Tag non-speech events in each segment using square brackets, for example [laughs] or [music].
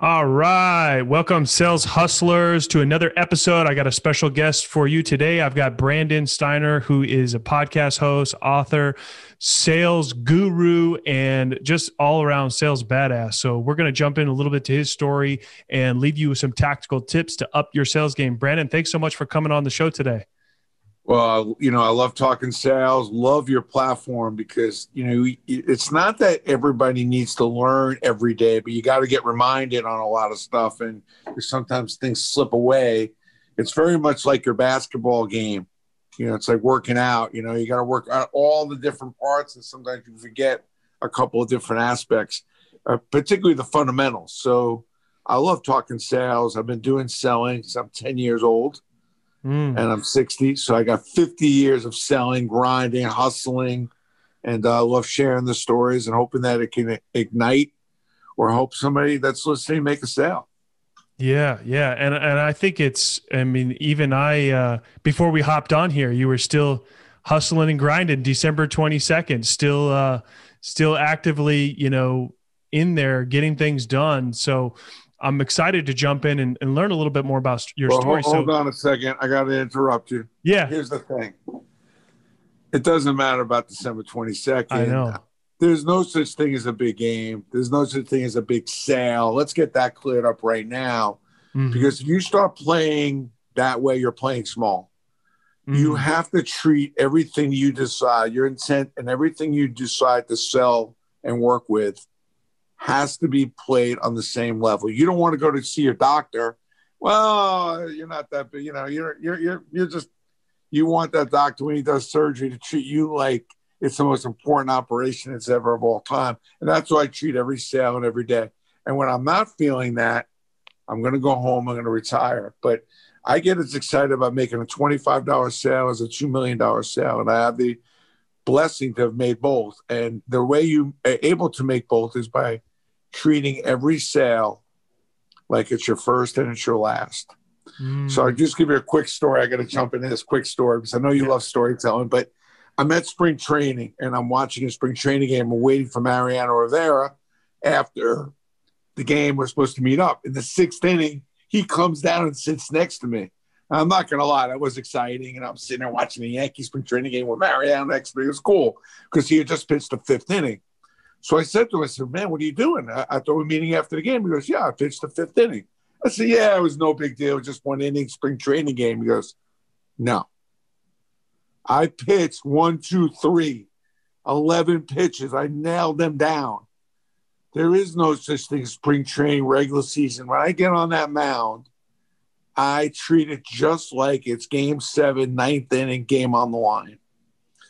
All right. Welcome, sales hustlers, to another episode. I got a special guest for you today. I've got Brandon Steiner, who is a podcast host, author, sales guru, and just all around sales badass. So, we're going to jump in a little bit to his story and leave you with some tactical tips to up your sales game. Brandon, thanks so much for coming on the show today. Well, you know, I love talking sales, love your platform because, you know, it's not that everybody needs to learn every day, but you got to get reminded on a lot of stuff. And sometimes things slip away. It's very much like your basketball game. You know, it's like working out. You know, you got to work out all the different parts, and sometimes you forget a couple of different aspects, uh, particularly the fundamentals. So I love talking sales. I've been doing selling since I'm 10 years old mm. and I'm 60. So I got 50 years of selling, grinding, hustling, and I uh, love sharing the stories and hoping that it can ignite or help somebody that's listening make a sale. Yeah, yeah, and and I think it's. I mean, even I uh, before we hopped on here, you were still hustling and grinding. December twenty second, still uh, still actively, you know, in there getting things done. So I'm excited to jump in and, and learn a little bit more about your well, story. Hold, hold so, on a second. I got to interrupt you. Yeah. Here's the thing. It doesn't matter about December 22nd. I know. There's no such thing as a big game. There's no such thing as a big sale. Let's get that cleared up right now. Mm-hmm. Because if you start playing that way, you're playing small. Mm-hmm. You have to treat everything you decide, your intent, and everything you decide to sell and work with has to be played on the same level. You don't want to go to see your doctor. Well, you're not that big, you know, you're you're you're you're just you want that doctor when he does surgery to treat you like it's the most important operation it's ever of all time. And that's why I treat every sale and every day. And when I'm not feeling that, I'm going to go home. I'm going to retire. But I get as excited about making a $25 sale as a $2 million sale. And I have the blessing to have made both. And the way you are able to make both is by treating every sale like it's your first and it's your last. Mm. So I'll just give you a quick story. I got to jump into this quick story because I know you yeah. love storytelling, but I'm at spring training and I'm watching a spring training game. I'm waiting for Mariano Rivera after the game. We're supposed to meet up. In the sixth inning, he comes down and sits next to me. I'm not going to lie, that was exciting. And I'm sitting there watching the Yankees spring training game with Mariano next to me. It was cool because he had just pitched the fifth inning. So I said to him, I said, man, what are you doing? I, I thought we are meeting after the game. He goes, yeah, I pitched the fifth inning. I said, yeah, it was no big deal. Just one inning spring training game. He goes, no. I pitched one, two, three, 11 pitches. I nailed them down. There is no such thing as spring training, regular season. When I get on that mound, I treat it just like it's game seven, ninth inning, game on the line.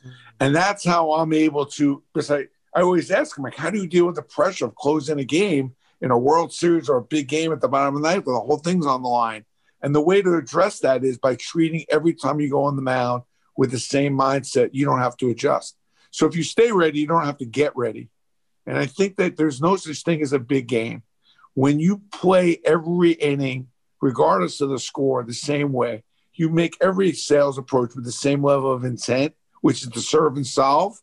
Mm-hmm. And that's how I'm able to, because I, I always ask him, like, how do you deal with the pressure of closing a game in a World Series or a big game at the bottom of the night where the whole thing's on the line? And the way to address that is by treating every time you go on the mound with the same mindset. You don't have to adjust. So if you stay ready, you don't have to get ready. And I think that there's no such thing as a big game. When you play every inning, regardless of the score, the same way, you make every sales approach with the same level of intent, which is to serve and solve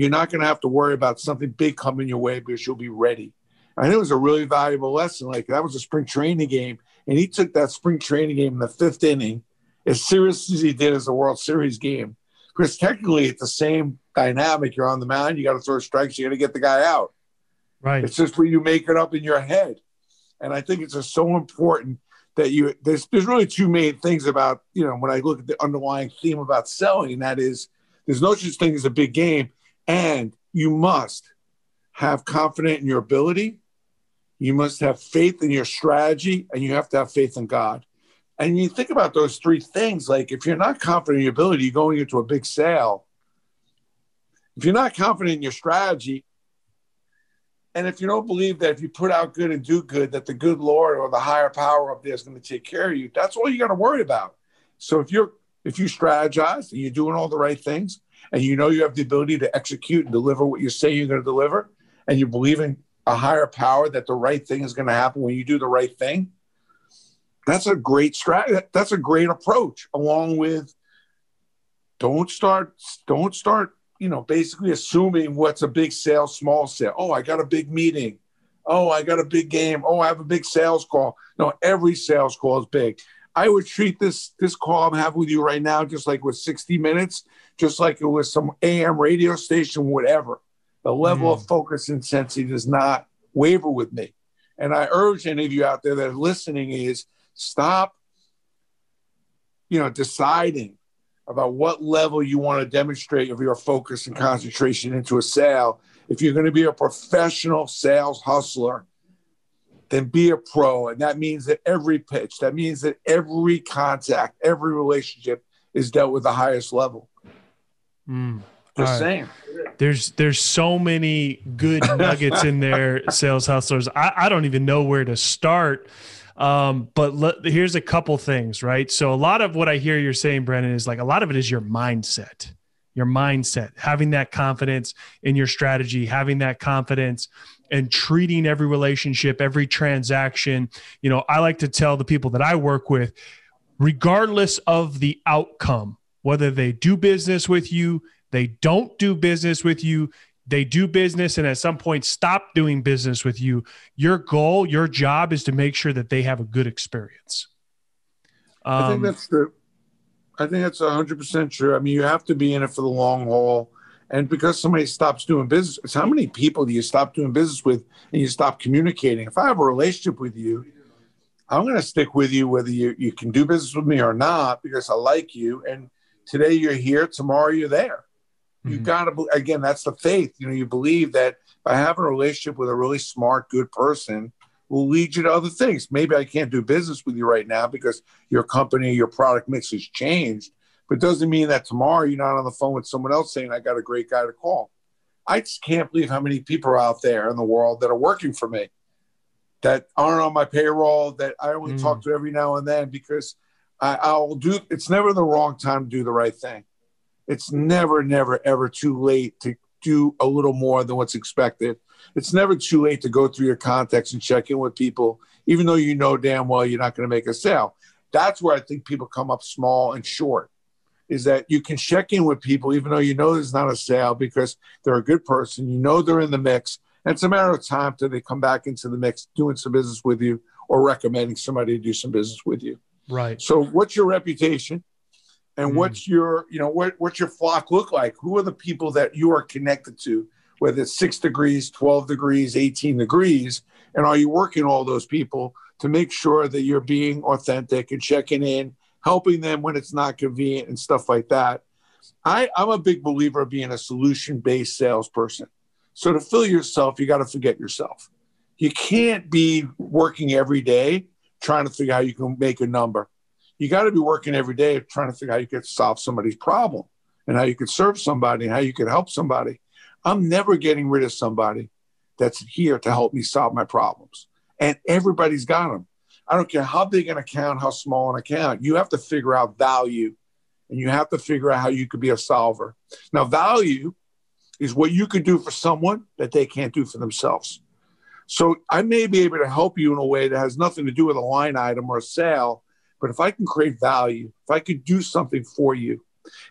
you're not going to have to worry about something big coming your way because you'll be ready. I think it was a really valuable lesson. Like that was a spring training game, and he took that spring training game in the fifth inning as serious as he did as a World Series game. Because technically, it's the same dynamic. You're on the mound, you got to throw strikes, you got to get the guy out. Right. It's just where you make it up in your head, and I think it's just so important that you. There's there's really two main things about you know when I look at the underlying theme about selling, and that is there's no such thing as a big game, and you must have confidence in your ability. You must have faith in your strategy, and you have to have faith in God. And you think about those three things. Like if you're not confident in your ability, you're going into a big sale. If you're not confident in your strategy, and if you don't believe that if you put out good and do good, that the good Lord or the higher power up there is going to take care of you, that's all you got to worry about. So if you're if you strategize and you're doing all the right things, and you know you have the ability to execute and deliver what you say you're going to deliver, and you believe in a higher power that the right thing is going to happen when you do the right thing, that's a great strategy. That's a great approach. Along with, don't start, don't start, you know, basically assuming what's a big sale, small sale. Oh, I got a big meeting. Oh, I got a big game. Oh, I have a big sales call. No, every sales call is big. I would treat this this call I'm having with you right now just like with 60 minutes, just like it was some AM radio station, whatever. The level mm. of focus and intensity does not waver with me. And I urge any of you out there that are listening is Stop, you know, deciding about what level you want to demonstrate of your focus and concentration into a sale. If you're going to be a professional sales hustler, then be a pro. And that means that every pitch, that means that every contact, every relationship is dealt with the highest level. Mm. Just saying. There's there's so many good [laughs] nuggets in there, sales hustlers. I, I don't even know where to start um, but le- here's a couple things, right? So a lot of what I hear you're saying, Brendan, is like a lot of it is your mindset, your mindset, having that confidence in your strategy, having that confidence and treating every relationship, every transaction. You know, I like to tell the people that I work with, regardless of the outcome, whether they do business with you, they don't do business with you, they do business and at some point stop doing business with you, your goal, your job is to make sure that they have a good experience. Um, I think um, that's true. I think that's 100% true. I mean, you have to be in it for the long haul. And because somebody stops doing business, it's how many people do you stop doing business with and you stop communicating? If I have a relationship with you, I'm going to stick with you whether you, you can do business with me or not because I like you. And today you're here, tomorrow you're there. You mm-hmm. got to, again, that's the faith. You know, you believe that by having a relationship with a really smart, good person will lead you to other things. Maybe I can't do business with you right now because your company, your product mix has changed, but it doesn't mean that tomorrow you're not on the phone with someone else saying, I got a great guy to call. I just can't believe how many people are out there in the world that are working for me that aren't on my payroll that I only mm. talk to every now and then because I, I'll do it's never the wrong time to do the right thing it's never, never, ever too late to do a little more than what's expected. It's never too late to go through your contacts and check in with people, even though you know damn well you're not going to make a sale. That's where I think people come up small and short. Is that you can check in with people even though you know there's not a sale because they're a good person, you know they're in the mix, and it's a matter of time till they come back into the mix, doing some business with you or recommending somebody to do some business with you. Right. So, what's your reputation? and mm. what's your you know what what's your flock look like who are the people that you are connected to whether it's six degrees 12 degrees 18 degrees and are you working all those people to make sure that you're being authentic and checking in helping them when it's not convenient and stuff like that. I, i'm a big believer of being a solution based salesperson. So to fill yourself you got to forget yourself. You can't be working every day trying to figure out how you can make a number. You got to be working every day trying to figure out how you can solve somebody's problem and how you can serve somebody and how you can help somebody. I'm never getting rid of somebody that's here to help me solve my problems. And everybody's got them. I don't care how big an account, how small an account. You have to figure out value and you have to figure out how you could be a solver. Now, value is what you could do for someone that they can't do for themselves. So I may be able to help you in a way that has nothing to do with a line item or a sale, but if I can create value, if I could do something for you,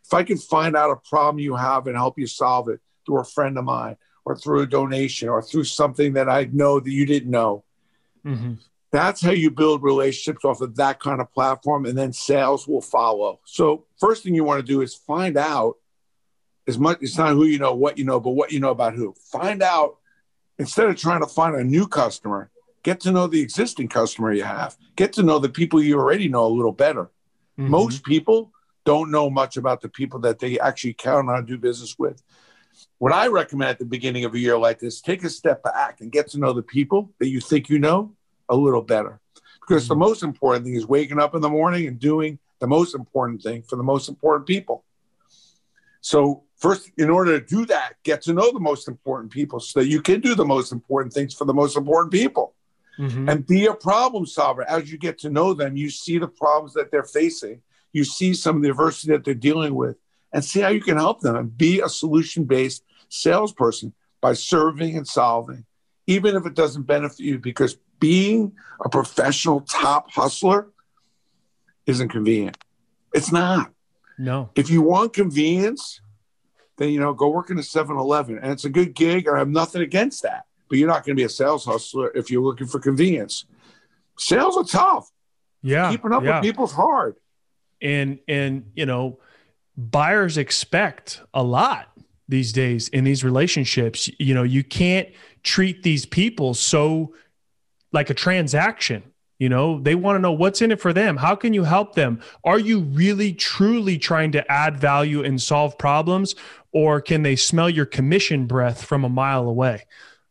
if I can find out a problem you have and help you solve it through a friend of mine or through a donation or through something that I know that you didn't know. Mm-hmm. That's how you build relationships off of that kind of platform, and then sales will follow. So, first thing you want to do is find out as much. It's not who you know, what you know, but what you know about who. Find out instead of trying to find a new customer. Get to know the existing customer you have. Get to know the people you already know a little better. Mm-hmm. Most people don't know much about the people that they actually count on to do business with. What I recommend at the beginning of a year like this, take a step back and get to know the people that you think you know a little better. Because mm-hmm. the most important thing is waking up in the morning and doing the most important thing for the most important people. So, first, in order to do that, get to know the most important people so that you can do the most important things for the most important people. Mm-hmm. And be a problem solver. As you get to know them, you see the problems that they're facing, you see some of the adversity that they're dealing with, and see how you can help them and be a solution based salesperson by serving and solving, even if it doesn't benefit you, because being a professional top hustler isn't convenient. It's not. No. If you want convenience, then you know, go work in a 7-Eleven. And it's a good gig. I have nothing against that. But you're not going to be a sales hustler if you're looking for convenience. Sales are tough. Yeah. Keeping up yeah. with people's hard. And and you know, buyers expect a lot these days in these relationships. You know, you can't treat these people so like a transaction. You know, they want to know what's in it for them. How can you help them? Are you really truly trying to add value and solve problems? Or can they smell your commission breath from a mile away?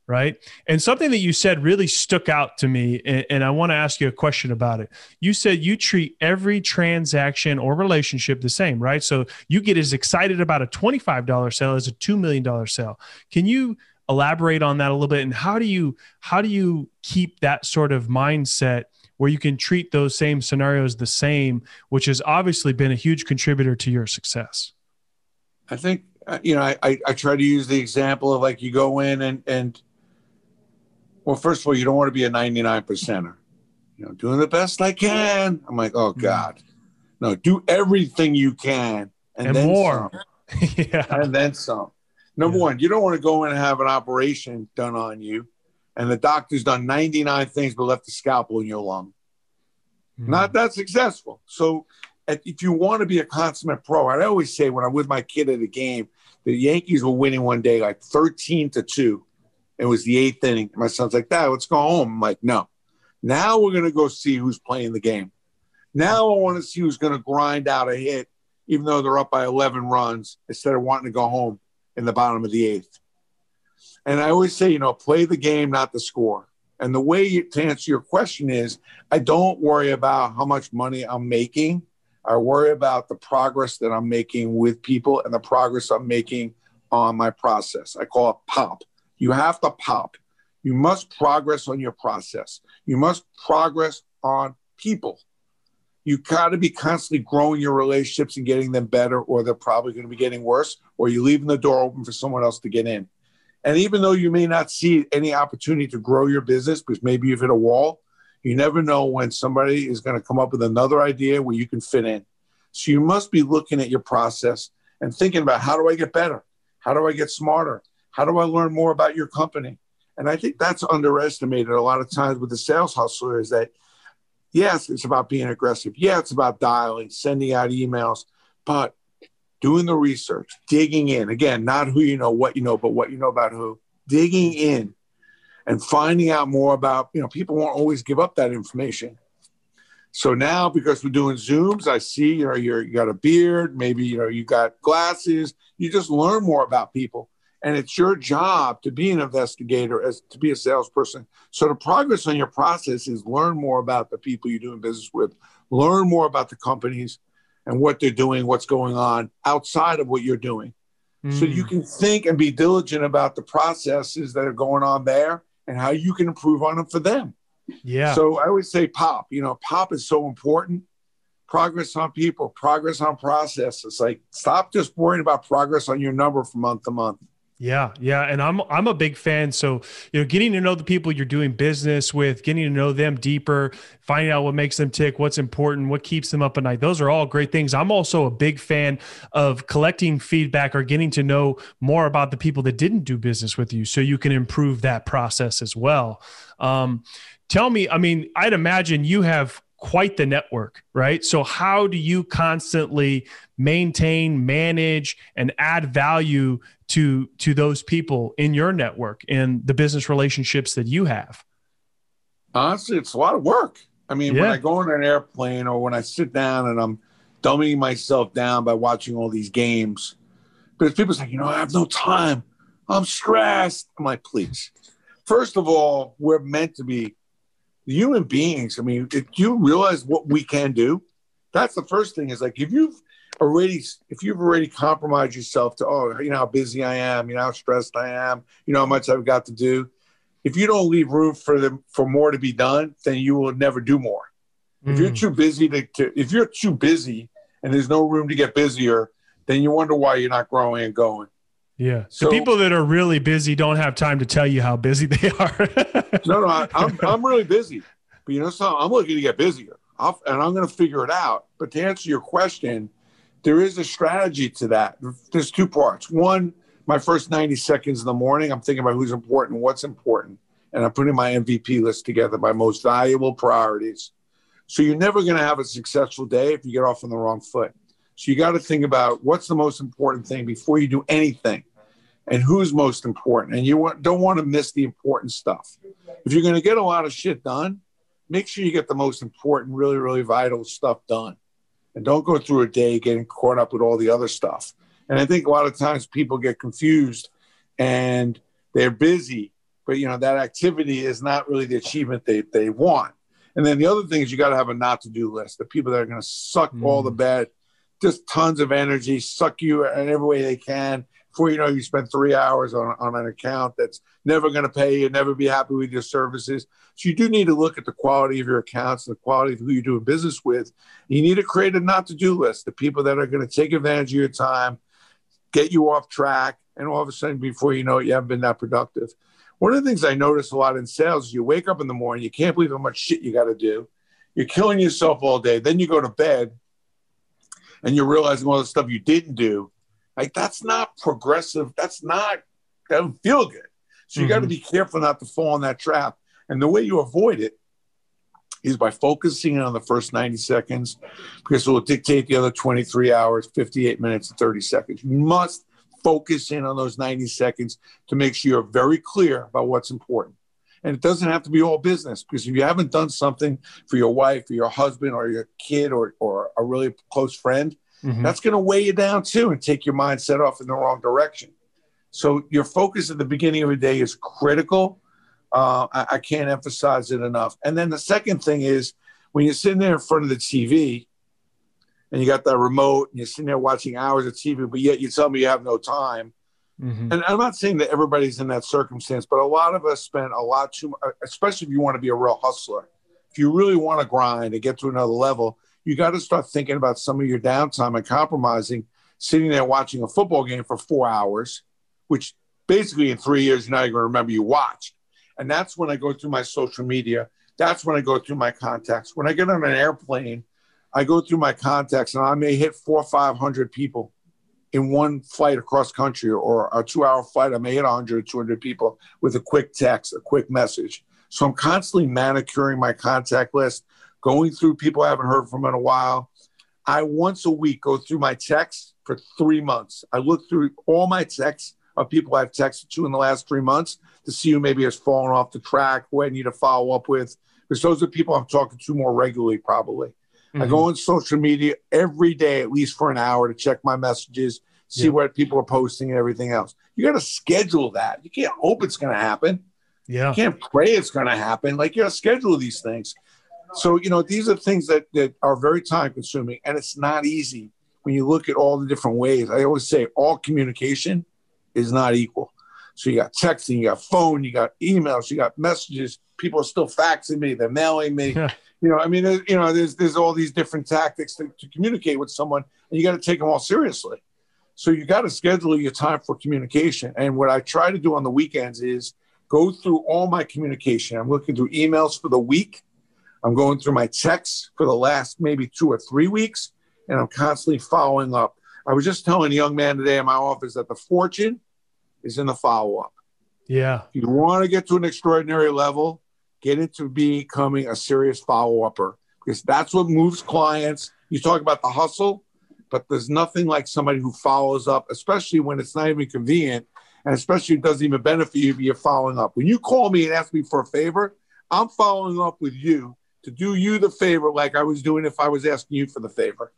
Right. And something that you said really stuck out to me. And, and I want to ask you a question about it. You said you treat every transaction or relationship the same, right? So you get as excited about a $25 sale as a $2 million sale. Can you elaborate on that a little bit and how do you how do you keep that sort of mindset where you can treat those same scenarios the same which has obviously been a huge contributor to your success i think uh, you know i i, I try to use the example of like you go in and and well first of all you don't want to be a 99 percenter you know doing the best i can i'm like oh mm-hmm. god no do everything you can and, and then more some. [laughs] yeah and then some Number yeah. one, you don't want to go in and have an operation done on you, and the doctor's done 99 things but left the scalpel in your lung. Mm. Not that successful. So, if you want to be a consummate pro, I always say when I'm with my kid at a game, the Yankees were winning one day like 13 to 2. It was the eighth inning. My son's like, Dad, let's go home. I'm like, no. Now we're going to go see who's playing the game. Now I want to see who's going to grind out a hit, even though they're up by 11 runs, instead of wanting to go home in the bottom of the eighth. And I always say, you know, play the game, not the score. And the way you, to answer your question is, I don't worry about how much money I'm making. I worry about the progress that I'm making with people and the progress I'm making on my process. I call it pop. You have to pop. You must progress on your process. You must progress on people you got to be constantly growing your relationships and getting them better, or they're probably going to be getting worse, or you're leaving the door open for someone else to get in. And even though you may not see any opportunity to grow your business because maybe you've hit a wall, you never know when somebody is going to come up with another idea where you can fit in. So you must be looking at your process and thinking about how do I get better? How do I get smarter? How do I learn more about your company? And I think that's underestimated a lot of times with the sales hustler is that yes, it's about being aggressive. Yeah, it's about dialing, sending out emails, but doing the research, digging in. Again, not who you know, what you know, but what you know about who. Digging in and finding out more about, you know, people won't always give up that information. So now, because we're doing Zooms, I see, you know, you got a beard, maybe, you know, you got glasses. You just learn more about people and it's your job to be an investigator as to be a salesperson. So the progress on your process is learn more about the people you're doing business with learn more about the companies and what they're doing what's going on outside of what you're doing. Mm. so you hmm. can think and be diligent about the processes that are going on there and how you can improve on them for them. Yeah. So i always say pop you know pop is so important. Progress on people progress on process it's like stop just worrying about progress on your number from month to month Yeah, yeah, and I'm I'm a big fan. So you know, getting to know the people you're doing business with, getting to know them deeper, finding out what makes them tick, what's important, what keeps them up at night. Those are all great things. I'm also a big fan of collecting feedback or getting to know more about the people that didn't do business with you, so you can improve that process as well. Um, tell me, I mean, I'd imagine you have quite the network, right? So, how do you constantly maintain, manage, and add value to to those people in your network and the business relationships that you have? Honestly, it's a lot of work. I mean, yeah. when I go on an airplane or when I sit down and I'm dumbing myself down by watching all these games, because people say, you know, I have no time. I'm stressed. I'm like, please. First of all, we're meant to be human beings. I mean, if you realize what we can do, that's the first thing. Is like if you've already if you've already compromised yourself to oh you know how busy I am, you know how stressed I am, you know how much I've got to do. If you don't leave room for them for more to be done, then you will never do more. Mm. If you're mm. too busy to, to if you're too busy and there's no room to get busier, then you wonder why you're not growing and going. Yeah. So, the people that are really busy don't have time to tell you how busy [laughs] they are. no, no, I, I'm, I'm really busy, but you know something? I'm looking to get busier, I'll, and I'm going to figure it out. But to answer your question, there is a strategy to that. There's two parts. One, my first 90 seconds in the morning, I'm thinking about who's important, what's important, and I'm putting my MVP list together, my most valuable priorities. So you're never going to have a successful day if you get off on the wrong foot. So you got to think about what's the most important thing before you do anything and who's most important. And you don't want to miss the important stuff. If you're going to get a lot of shit done, make sure you get the most important, really, really vital stuff done. And don't go through a day getting caught up with all the other stuff. And I think a lot of times people get confused and they're busy, but you know, that activity is not really the achievement they, they want. And then the other thing is you got to have a not to do list. The people that are going to suck mm. all the bad just tons of energy, suck you in every way they can. Before you know, you spend three hours on, on an account that's never going to pay you, never be happy with your services. So you do need to look at the quality of your accounts, the quality of who you're doing business with. You need to create a not to do list, the people that are going to take advantage of your time, get you off track, and all of a sudden, before you know it, you haven't been that productive. One of the things I notice a lot in sales is you wake up in the morning, you can't believe how much shit you got to do. You're killing yourself all day. Then you go to bed and you're realizing all the stuff you didn't do, like that's not progressive. That's not that doesn't feel good. So you mm-hmm. got to be careful not to fall in that trap. And the way you avoid it is by focusing on the first 90 seconds because it will dictate the other 23 hours, 58 minutes, and 30 seconds. You must focus in on those 90 seconds to make sure you're very clear about what's important. And it doesn't have to be all business because if you haven't done something for your wife or your husband or your kid or, or a really close friend, mm-hmm. that's going to weigh you down too and take your mindset off in the wrong direction. So your focus at the beginning of the day is critical. Uh, I, I can't emphasize it enough. And then the second thing is when you're sitting there in front of the TV and you got that remote and you're sitting there watching hours of TV, but yet you tell me you have no time Mm-hmm. And I'm not saying that everybody's in that circumstance, but a lot of us spend a lot too, especially if you want to be a real hustler. If you really want to grind and get to another level, you got to start thinking about some of your downtime and compromising, sitting there watching a football game for four hours, which basically in three years, now you're not even going to remember you watched. And that's when I go through my social media. That's when I go through my contacts. When I get on an airplane, I go through my contacts and I may hit four or 500 people in one flight across country or a two hour flight, I may hit 100 200 people with a quick text, a quick message. So I'm constantly manicuring my contact list, going through people I haven't heard from in a while. I once a week go through my texts for three months. I look through all my texts of people I've texted to in the last three months to see who maybe has fallen off the track, who I need to follow up with. Because those are people I'm talking to more regularly, probably. Mm-hmm. I go mm-hmm. on social media every day, at least for an hour, to check my messages, see yeah. what people are posting and everything else. You got to schedule that. You can't hope it's going to happen. Yeah. You can't pray it's going to happen. Like you got to schedule these things. So, you know, these are things that, that are very time consuming and it's not easy when you look at all the different ways. I always say all communication is not equal. So you got texting, you got phone, you got emails, you got messages. People are still faxing me, they're mailing me. Yeah you know, I mean, you know, there's there's all these different tactics to, to communicate with someone, and you got to take them all seriously. So you got to schedule your time for communication. And what I try to do on the weekends is go through all my communication. I'm looking through emails for the week. I'm going through my texts for the last maybe two or three weeks, and I'm constantly following up. I was just telling a young man today in my office that the fortune is in the follow up. Yeah. If you want to get to an extraordinary level, get into becoming a serious follow upper because that's what moves clients. You talk about the hustle, but there's nothing like somebody who follows up, especially when it's not even convenient and especially it doesn't even benefit you if you're following up. When you call me and ask me for a favor, I'm following up with you to do you the favor like I was doing if I was asking you for the favor.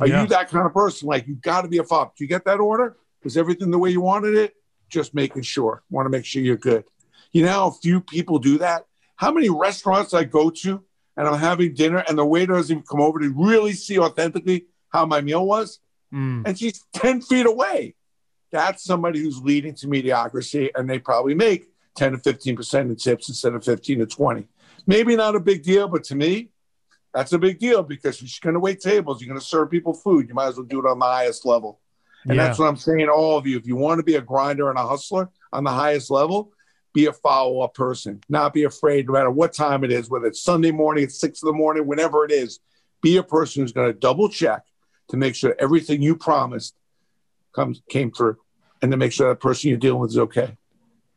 Are yeah. you that kind of person? Like you got to be a follow Do you get that order? Was everything the way you wanted it? Just making sure. Want to make sure you're good. You know, a few people do that. How many restaurants I go to and I'm having dinner and the waiter doesn't even come over to really see authentically how my meal was? Mm. And she's 10 feet away. That's somebody who's leading to mediocrity and they probably make 10 to 15% in tips instead of 15 to 20. Maybe not a big deal, but to me, that's a big deal because you're going to wait tables. You're going to serve people food. You might as well do it on the highest level. And yeah. that's what I'm saying to all of you. If you want to be a grinder and a hustler on the highest level, be a follow up person. Not be afraid, no matter what time it is, whether it's Sunday morning, it's six in the morning, whenever it is. Be a person who's going to double check to make sure everything you promised comes came through, and to make sure that person you're dealing with is okay.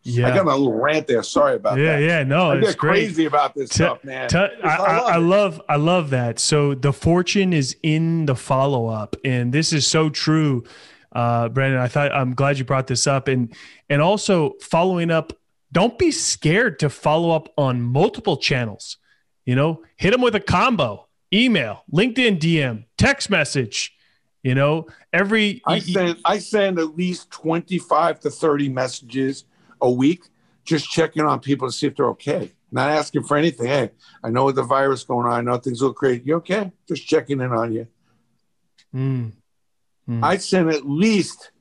Yeah. I got a little rant there. Sorry about yeah, that. Yeah, yeah, no, I it's crazy about this t- stuff, man. T- I, I, love I, love, I love that. So the fortune is in the follow up, and this is so true, uh, Brandon. I thought I'm glad you brought this up, and and also following up. Don't be scared to follow up on multiple channels. You know, hit them with a combo: email, LinkedIn DM, text message. You know, every I send I send at least 25 to 30 messages a week, just checking on people to see if they're okay. Not asking for anything. Hey, I know with the virus going on, I know things look crazy. You okay? Just checking in on you. Mm. Mm. I send at least,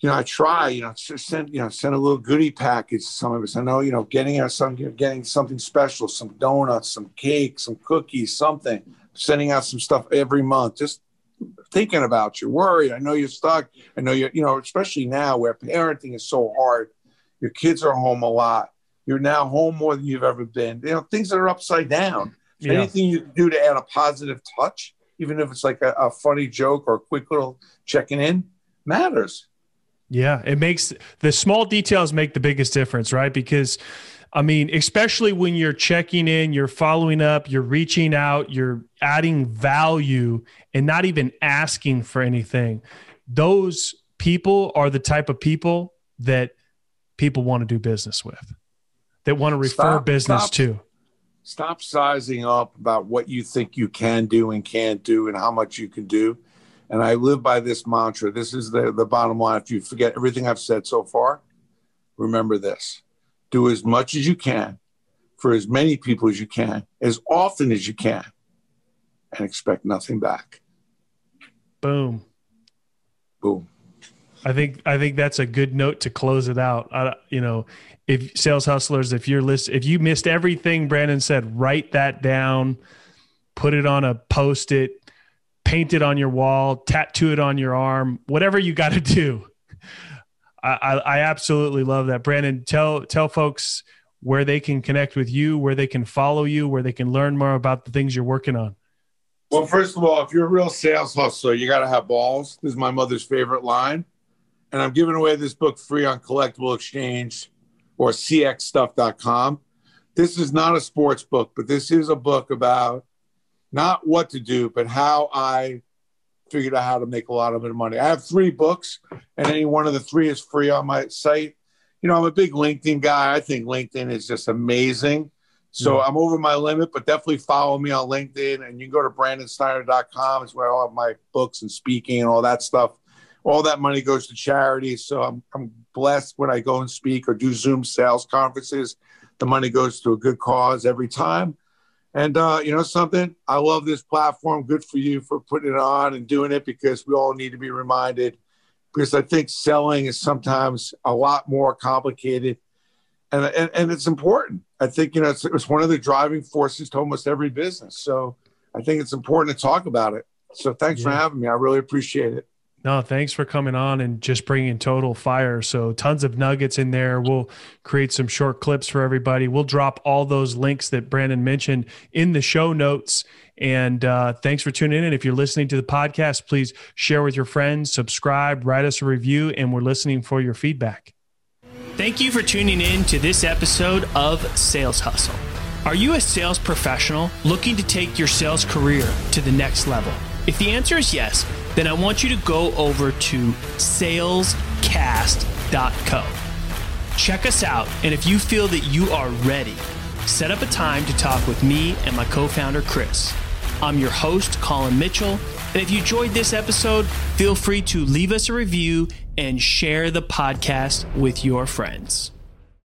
you know, I try, you know, send, you know, send a little goodie package to some of us. I know, you know, getting us some, getting something special, some donuts, some cake, some cookies, something. Sending out some stuff every month. Just thinking about you, worried. I know you're stuck. I know you're, you know, especially now where parenting is so hard. Your kids are home a lot. You're now home more than you've ever been. You know, things that are upside down. Yeah. Anything you can do to add a positive touch, even if it's like a, a funny joke or a quick little checking in, matters. Yeah, it makes the small details make the biggest difference, right? Because I mean, especially when you're checking in, you're following up, you're reaching out, you're adding value and not even asking for anything. Those people are the type of people that people want to do business with, that want to refer stop, business stop, to. Stop sizing up about what you think you can do and can't do and how much you can do. And I live by this mantra. This is the, the bottom line. If you forget everything I've said so far, remember this do as much as you can for as many people as you can, as often as you can, and expect nothing back. Boom. Boom. I think I think that's a good note to close it out. Uh, you know, if sales hustlers, if you're list, if you missed everything Brandon said, write that down, put it on a post it, paint it on your wall, tattoo it on your arm, whatever you got to do. I, I absolutely love that. Brandon, tell tell folks where they can connect with you, where they can follow you, where they can learn more about the things you're working on. Well, first of all, if you're a real sales hustler, you got to have balls. This is my mother's favorite line. And I'm giving away this book free on Collectible Exchange or cxstuff.com. This is not a sports book, but this is a book about not what to do, but how I figured out how to make a lot of money. I have three books, and any one of the three is free on my site. You know, I'm a big LinkedIn guy. I think LinkedIn is just amazing. So mm. I'm over my limit, but definitely follow me on LinkedIn. And you can go to brandonsteiner.com. It's where all of my books and speaking and all that stuff. All that money goes to charity. So I'm, I'm blessed when I go and speak or do Zoom sales conferences. The money goes to a good cause every time. And uh, you know something? I love this platform. Good for you for putting it on and doing it because we all need to be reminded. Because I think selling is sometimes a lot more complicated, and and, and it's important. I think you know it's, it's one of the driving forces to almost every business. So I think it's important to talk about it. So thanks yeah. for having me. I really appreciate it. No, thanks for coming on and just bringing total fire. So, tons of nuggets in there. We'll create some short clips for everybody. We'll drop all those links that Brandon mentioned in the show notes. And uh, thanks for tuning in. And if you're listening to the podcast, please share with your friends, subscribe, write us a review, and we're listening for your feedback. Thank you for tuning in to this episode of Sales Hustle. Are you a sales professional looking to take your sales career to the next level? If the answer is yes, then I want you to go over to salescast.co. Check us out, and if you feel that you are ready, set up a time to talk with me and my co founder, Chris. I'm your host, Colin Mitchell, and if you enjoyed this episode, feel free to leave us a review and share the podcast with your friends.